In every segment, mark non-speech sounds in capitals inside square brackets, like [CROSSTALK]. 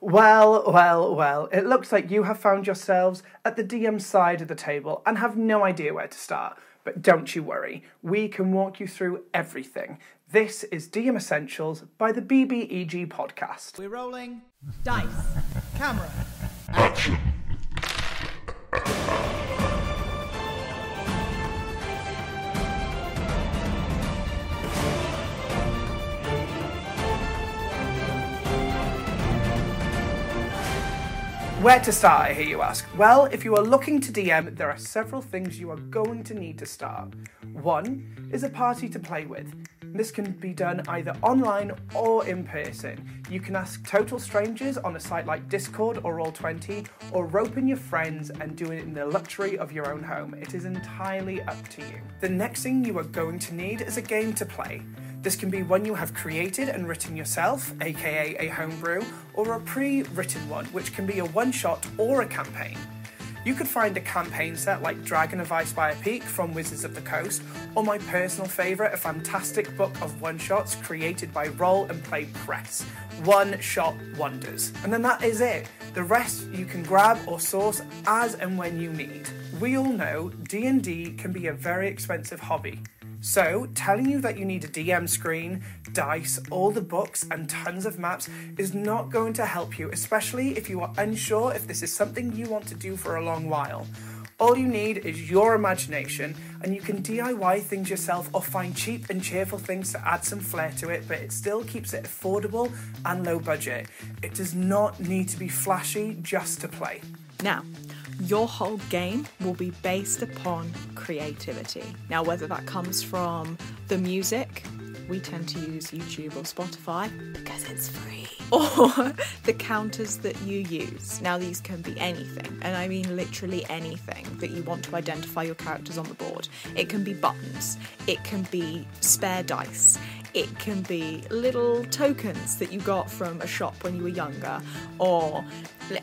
Well, well, well, it looks like you have found yourselves at the DM side of the table and have no idea where to start. But don't you worry, we can walk you through everything. This is DM Essentials by the BBEG podcast. We're rolling. Dice. Camera. Where to start, I hear you ask? Well, if you are looking to DM, there are several things you are going to need to start. One is a party to play with. This can be done either online or in person. You can ask total strangers on a site like Discord or Roll20, or rope in your friends and do it in the luxury of your own home. It is entirely up to you. The next thing you are going to need is a game to play. This can be one you have created and written yourself, aka a homebrew, or a pre written one, which can be a one shot or a campaign. You could find a campaign set like Dragon of Icespire Peak from Wizards of the Coast, or my personal favourite, a fantastic book of one shots created by Roll and Play Press. One shot wonders. And then that is it. The rest you can grab or source as and when you need. We all know D&D can be a very expensive hobby. So, telling you that you need a DM screen, dice, all the books, and tons of maps is not going to help you, especially if you are unsure if this is something you want to do for a long while. All you need is your imagination, and you can DIY things yourself or find cheap and cheerful things to add some flair to it, but it still keeps it affordable and low budget. It does not need to be flashy just to play. Now, your whole game will be based upon creativity. Now, whether that comes from the music, we tend to use YouTube or Spotify because it's free, [LAUGHS] or the counters that you use. Now, these can be anything, and I mean literally anything that you want to identify your characters on the board. It can be buttons, it can be spare dice, it can be little tokens that you got from a shop when you were younger, or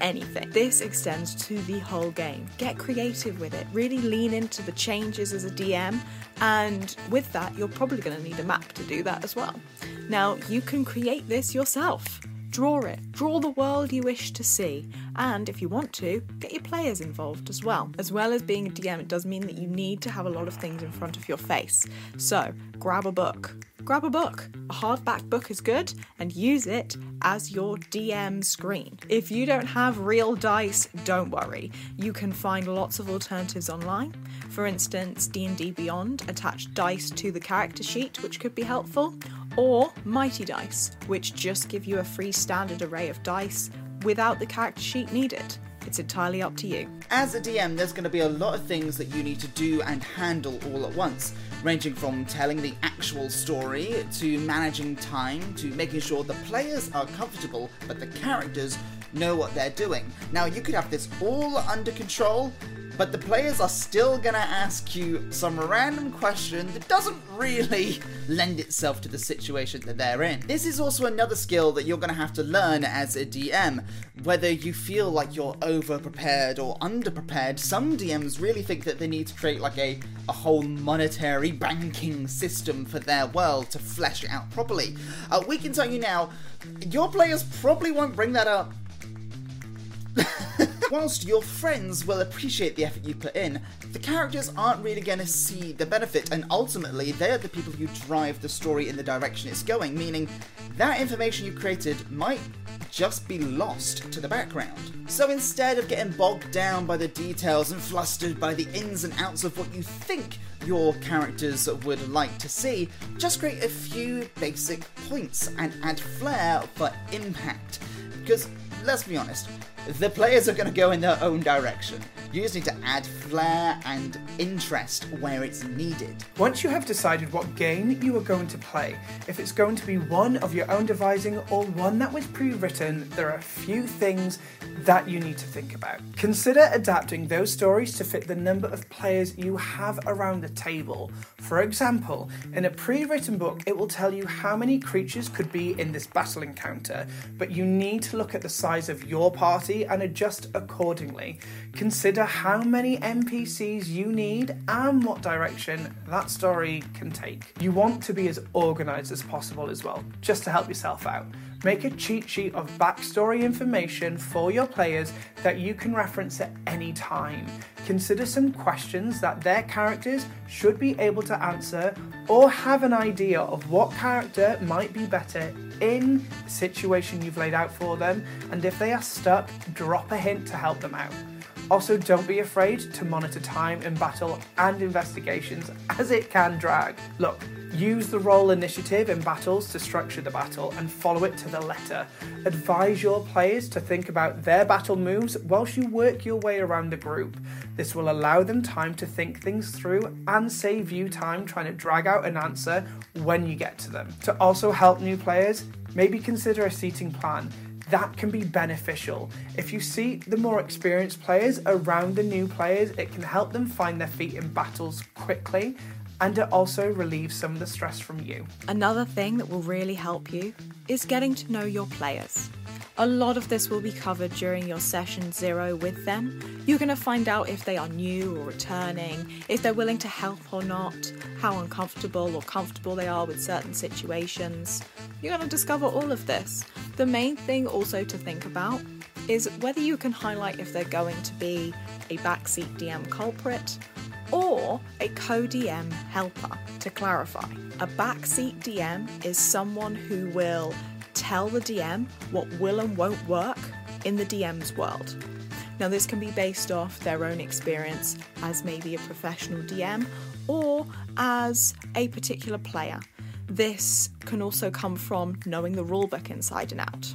anything. This extends to the whole game. Get creative with it. Really lean into the changes as a DM, and with that, you're probably going to need a map to do that as well. Now, you can create this yourself. Draw it. Draw the world you wish to see. And if you want to, get your players involved as well. As well as being a DM, it does mean that you need to have a lot of things in front of your face. So, grab a book. Grab a book. A hardback book is good and use it as your DM screen. If you don't have real dice, don't worry. You can find lots of alternatives online. For instance, D&D Beyond attached dice to the character sheet, which could be helpful, or Mighty Dice, which just give you a free standard array of dice without the character sheet needed. It's entirely up to you. As a DM, there's going to be a lot of things that you need to do and handle all at once, ranging from telling the actual story to managing time to making sure the players are comfortable but the characters know what they're doing. Now, you could have this all under control, but the players are still gonna ask you some random question that doesn't really [LAUGHS] lend itself to the situation that they're in. This is also another skill that you're gonna have to learn as a DM. Whether you feel like you're over prepared or under prepared, some DMs really think that they need to create like a, a whole monetary banking system for their world to flesh it out properly. Uh, we can tell you now, your players probably won't bring that up [LAUGHS] Whilst your friends will appreciate the effort you put in, the characters aren't really going to see the benefit, and ultimately, they're the people who drive the story in the direction it's going, meaning that information you created might just be lost to the background. So instead of getting bogged down by the details and flustered by the ins and outs of what you think your characters would like to see, just create a few basic points and add flair for impact. Because let's be honest, the players are going to go in their own direction. You just need to add flair and interest where it's needed. Once you have decided what game you are going to play, if it's going to be one of your own devising or one that was pre written, there are a few things that you need to think about. Consider adapting those stories to fit the number of players you have around the table. For example, in a pre written book, it will tell you how many creatures could be in this battle encounter, but you need to look at the size of your party and adjust accordingly. Consider how many NPCs you need and what direction that story can take. You want to be as organised as possible as well, just to help yourself out. Make a cheat sheet of backstory information for your players that you can reference at any time. Consider some questions that their characters should be able to answer or have an idea of what character might be better in the situation you've laid out for them, and if they are stuck, drop a hint to help them out. Also, don't be afraid to monitor time in battle and investigations as it can drag. Look, use the roll initiative in battles to structure the battle and follow it to the letter. Advise your players to think about their battle moves whilst you work your way around the group. This will allow them time to think things through and save you time trying to drag out an answer when you get to them. To also help new players, maybe consider a seating plan that can be beneficial. If you see the more experienced players around the new players, it can help them find their feet in battles quickly and it also relieves some of the stress from you. Another thing that will really help you is getting to know your players. A lot of this will be covered during your session zero with them. You're going to find out if they are new or returning, if they're willing to help or not, how uncomfortable or comfortable they are with certain situations. You're going to discover all of this. The main thing also to think about is whether you can highlight if they're going to be a backseat DM culprit or a co DM helper. To clarify, a backseat DM is someone who will tell the DM what will and won't work in the DM's world. Now, this can be based off their own experience as maybe a professional DM or as a particular player. This can also come from knowing the rulebook inside and out.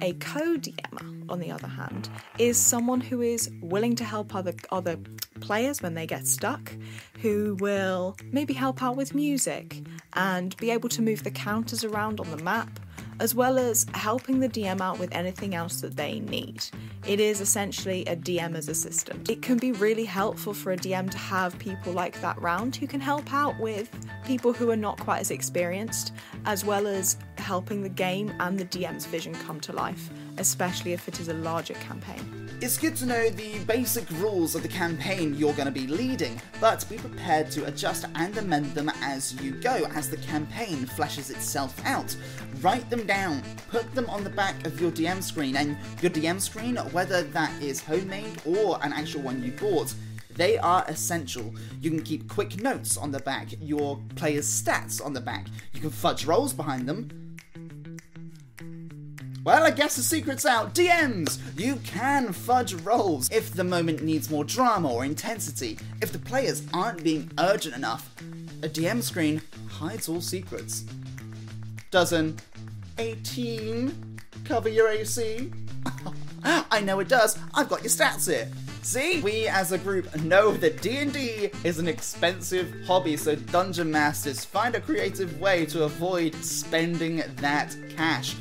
A co-DMer, on the other hand, is someone who is willing to help other other players when they get stuck, who will maybe help out with music and be able to move the counters around on the map as well as helping the DM out with anything else that they need. It is essentially a DM's assistant. It can be really helpful for a DM to have people like that round who can help out with people who are not quite as experienced, as well as helping the game and the DM's vision come to life, especially if it is a larger campaign. It's good to know the basic rules of the campaign you're going to be leading, but be prepared to adjust and amend them as you go as the campaign fleshes itself out. Write them down, put them on the back of your DM screen, and your DM screen, whether that is homemade or an actual one you bought, they are essential. You can keep quick notes on the back, your player's stats on the back. You can fudge rolls behind them, well, I guess the secret's out. DMs! You can fudge rolls if the moment needs more drama or intensity. If the players aren't being urgent enough, a DM screen hides all secrets. Doesn't 18 cover your AC? [LAUGHS] I know it does. I've got your stats here. See, we as a group know that D&D is an expensive hobby, so Dungeon Masters find a creative way to avoid spending that cash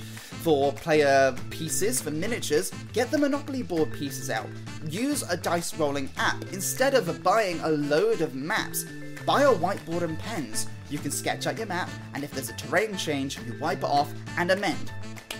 for player pieces, for miniatures, get the Monopoly board pieces out. Use a dice rolling app instead of buying a load of maps. Buy a whiteboard and pens. You can sketch out your map, and if there's a terrain change, you wipe it off and amend.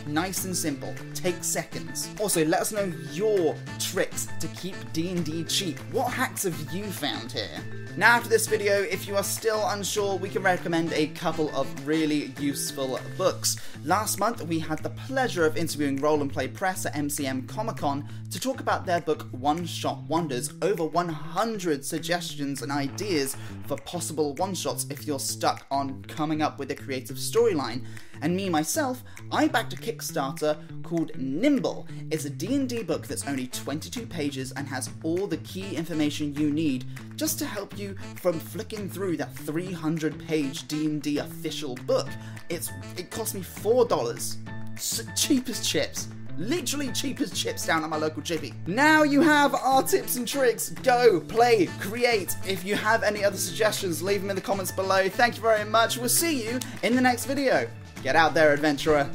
Nice and simple. Take seconds. Also, let us know your tricks to keep D&D cheap. What hacks have you found here? Now after this video, if you are still unsure, we can recommend a couple of really useful books. Last month, we had the pleasure of interviewing Roll and Play Press at MCM Comic Con to talk about their book One Shot Wonders, over 100 suggestions and ideas for possible one-shots if you're stuck on coming up with a creative storyline. And me myself, I backed a Kickstarter called Nimble. It's a D&D book that's only 22 pages and has all the key information you need just to help you from flicking through that 300-page D&D official book. It's it cost me $4. S- cheap as chips literally cheapest chips down at my local chippy. Now you have our tips and tricks. Go, play, create. If you have any other suggestions, leave them in the comments below. Thank you very much. We'll see you in the next video. Get out there, adventurer.